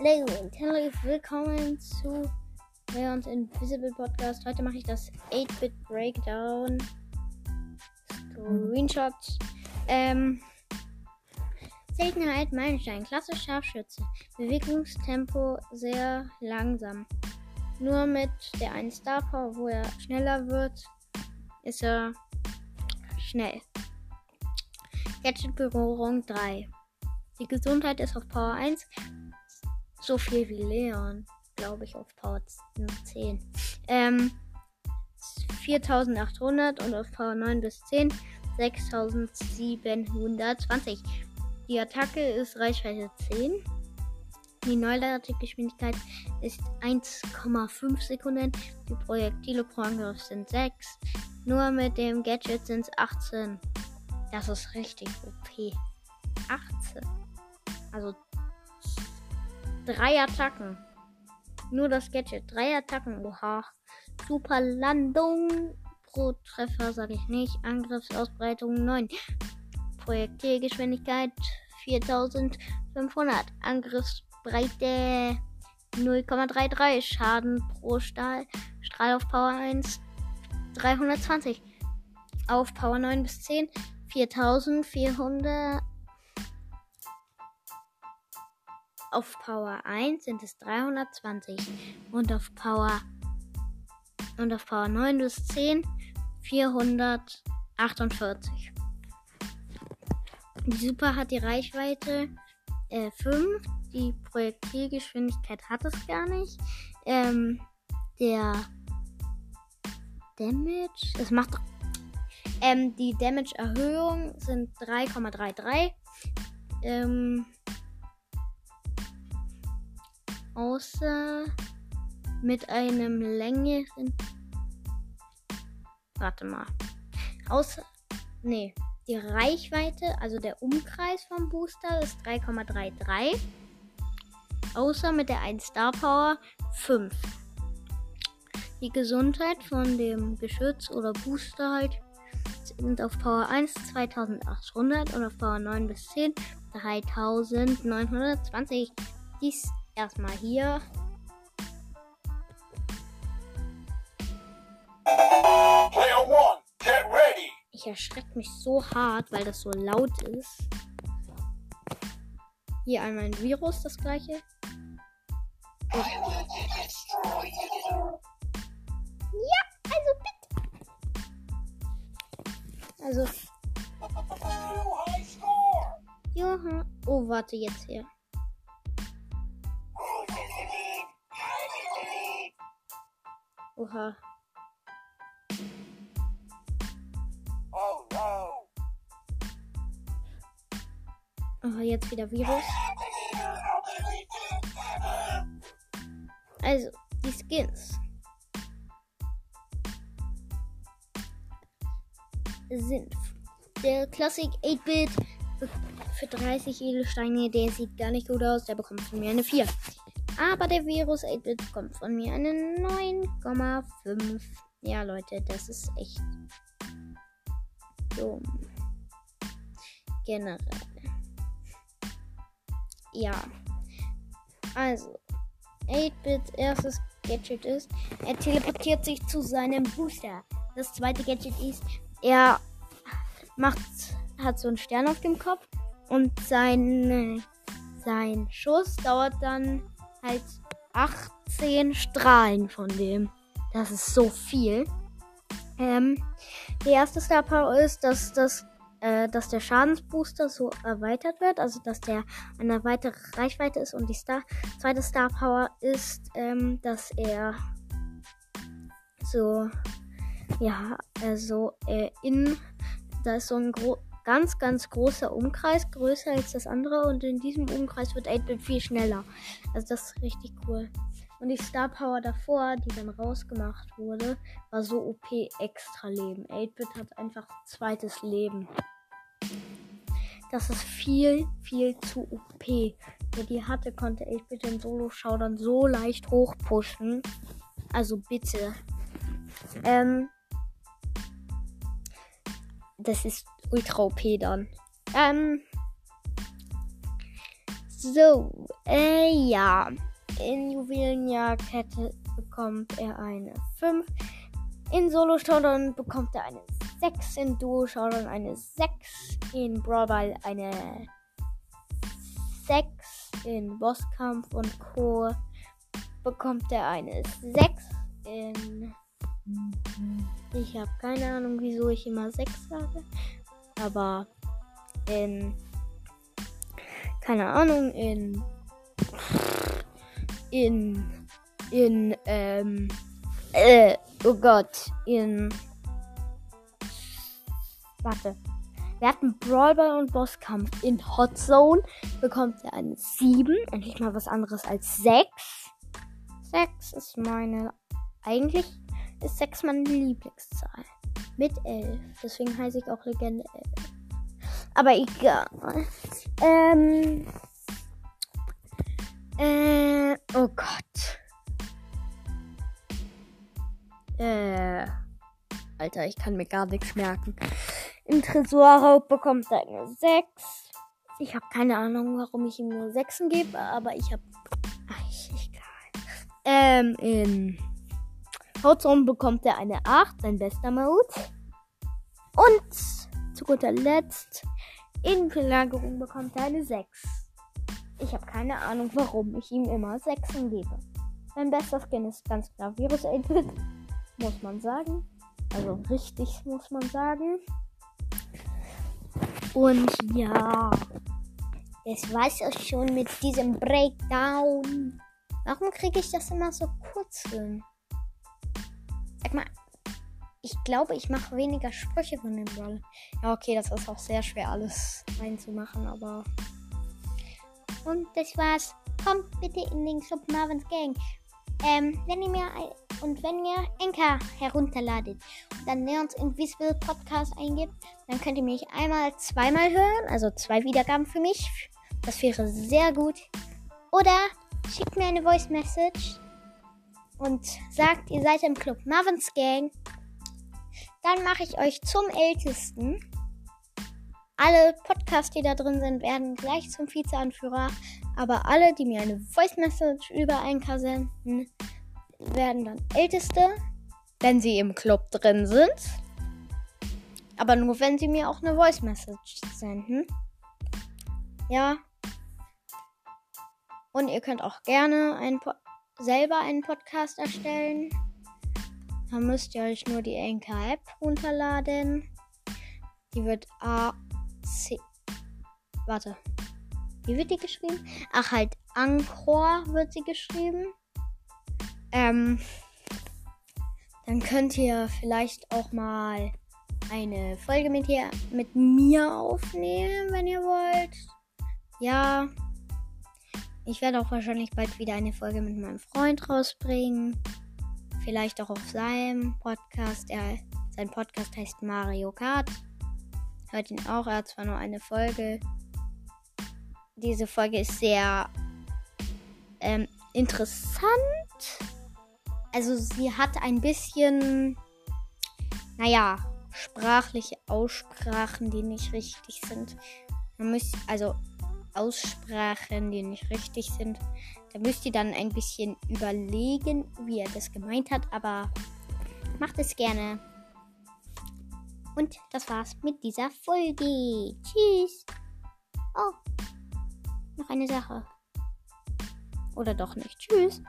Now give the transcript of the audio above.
Und herzlich willkommen zu Leons Invisible Podcast. Heute mache ich das 8-Bit Breakdown. Screenshot. Ähm, Seltenheit Meilenstein. Klasse Scharfschütze. Bewegungstempo sehr langsam. Nur mit der einen Star Power, wo er schneller wird, ist er schnell. Gadget Berührung 3. Die Gesundheit ist auf Power 1. So viel wie Leon, glaube ich, auf Power 10. Ähm, 4800 und auf Power 9 bis 10 6720. Die Attacke ist Reichweite 10. Die Neuladungsgeschwindigkeit ist 1,5 Sekunden. Die Projektile pro Angriff sind 6. Nur mit dem Gadget sind es 18. Das ist richtig OP. 18. Also drei Attacken. Nur das Gadget. Drei Attacken. Oha. Super Landung. Pro Treffer sage ich nicht. Angriffsausbreitung 9. Projektilgeschwindigkeit 4500. Angriffsbreite 0,33. Schaden pro Stahl. Strahl auf Power 1 320. Auf Power 9 bis 10 4400. Auf Power 1 sind es 320 und auf Power und auf Power 9 bis 10 448. Die Super hat die Reichweite äh, 5. Die Projektilgeschwindigkeit hat es gar nicht. Ähm, der Damage, es macht ähm, die Damage-Erhöhung sind 3,33. Ähm, außer mit einem längeren. Warte mal. Außer. Nee. Die Reichweite, also der Umkreis vom Booster ist 3,33. Außer mit der 1 Star Power 5. Die Gesundheit von dem Geschütz oder Booster halt sind auf Power 1 2800 und auf Power 9 bis 10 3920. Dies erstmal hier. Ich erschrecke mich so hart, weil das so laut ist. Hier einmal ein Virus, das gleiche. Ja, also bitte. Also. Oh, warte, jetzt hier. Oha. Oh no. Oh, jetzt wieder Virus. Also, die Skins. Sind der Classic 8-Bit für 30 Edelsteine, der sieht gar nicht gut aus, der bekommt von mir eine 4. Aber der Virus 8-Bit bekommt von mir eine 9,5. Ja, Leute, das ist echt dumm. Generell. Ja. Also, 8-Bit erstes Gadget ist, er teleportiert sich zu seinem Booster. Das zweite Gadget ist, er macht, hat so einen Stern auf dem Kopf und sein, sein Schuss dauert dann halt 18 Strahlen von dem. Das ist so viel. Ähm, die erste Star Power ist, dass, das, äh, dass der Schadensbooster so erweitert wird, also dass der eine weitere Reichweite ist. Und die Star zweite Star Power ist, ähm, dass er so, ja, also äh, in, da ist so ein gro ganz, ganz großer Umkreis, größer als das andere. Und in diesem Umkreis wird 8-Bit viel schneller. Also das ist richtig cool. Und die Star Power davor, die dann rausgemacht wurde, war so OP extra Leben. 8-Bit hat einfach zweites Leben. Das ist viel, viel zu OP. Wer die hatte, konnte 8-Bit den Solo-Schau dann so leicht hochpushen. Also bitte. Ähm, das ist ultra OP dann. Ähm, So, äh, ja. In Juwelenjagdkette bekommt er eine 5. In Solo Showdown bekommt er eine 6. In Duo Showdown eine 6. In Brawl eine 6. In Bosskampf und Co. bekommt er eine 6. In. Ich habe keine Ahnung, wieso ich immer 6 sage. Aber in. Keine Ahnung, in. In. In. Ähm. Äh, oh Gott. In. Warte. Wir hatten Brawlball und Bosskampf. In Hot Zone bekommt er eine 7. Endlich mal was anderes als 6. 6 ist meine. Eigentlich ist 6 meine Lieblingszahl. Mit 11. Deswegen heiße ich auch Legende 11. Aber egal. Ähm. Äh. Oh Gott. Äh. Alter, ich kann mir gar nichts merken. Im Tresorraub bekommt er eine 6. Ich habe keine Ahnung, warum ich ihm nur 6 gebe, aber ich habe. Ach, egal. Ähm, in Hautzone bekommt er eine 8, sein bester Mode. Und zu guter Letzt, in Belagerung bekommt er eine 6. Ich habe keine Ahnung, warum ich ihm immer 6 gebe. Mein bester Skin ist ganz klar Virus 8 muss man sagen. Also richtig, muss man sagen. Und ja, das war's auch schon mit diesem Breakdown. Warum kriege ich das immer so kurz hin? Sag mal, ich glaube, ich mache weniger Sprüche von dem Brawler. Ja, okay, das ist auch sehr schwer, alles reinzumachen, aber. Und das war's. Kommt bitte in den Club Marvins Gang. Ähm, wenn ihr mir und wenn ihr Enka herunterladet und dann Leons Invisible Podcast eingibt, dann könnt ihr mich einmal, zweimal hören, also zwei Wiedergaben für mich. Das wäre sehr gut. Oder schickt mir eine Voice Message und sagt, ihr seid im Club Marvins Gang. Dann mache ich euch zum Ältesten. Alle Podcasts, die da drin sind, werden gleich zum Vizeanführer. Aber alle, die mir eine Voice Message über einen senden, werden dann Älteste, wenn sie im Club drin sind. Aber nur, wenn sie mir auch eine Voice Message senden. Ja. Und ihr könnt auch gerne einen selber einen Podcast erstellen. Dann müsst ihr euch nur die Anchor-App runterladen. Die wird A, C. Warte. Wie wird die geschrieben? Ach, halt Anchor wird sie geschrieben. Ähm, dann könnt ihr vielleicht auch mal eine Folge mit, hier, mit mir aufnehmen, wenn ihr wollt. Ja. Ich werde auch wahrscheinlich bald wieder eine Folge mit meinem Freund rausbringen. Vielleicht auch auf seinem Podcast. Er, sein Podcast heißt Mario Kart. Hört ihn auch. Er hat zwar nur eine Folge. Diese Folge ist sehr ähm, interessant also sie hat ein bisschen, naja, sprachliche Aussprachen, die nicht richtig sind. Man müsst, also Aussprachen, die nicht richtig sind. Da müsst ihr dann ein bisschen überlegen, wie er das gemeint hat, aber macht es gerne. Und das war's mit dieser Folge. Tschüss. Oh, noch eine Sache. Oder doch nicht. Tschüss.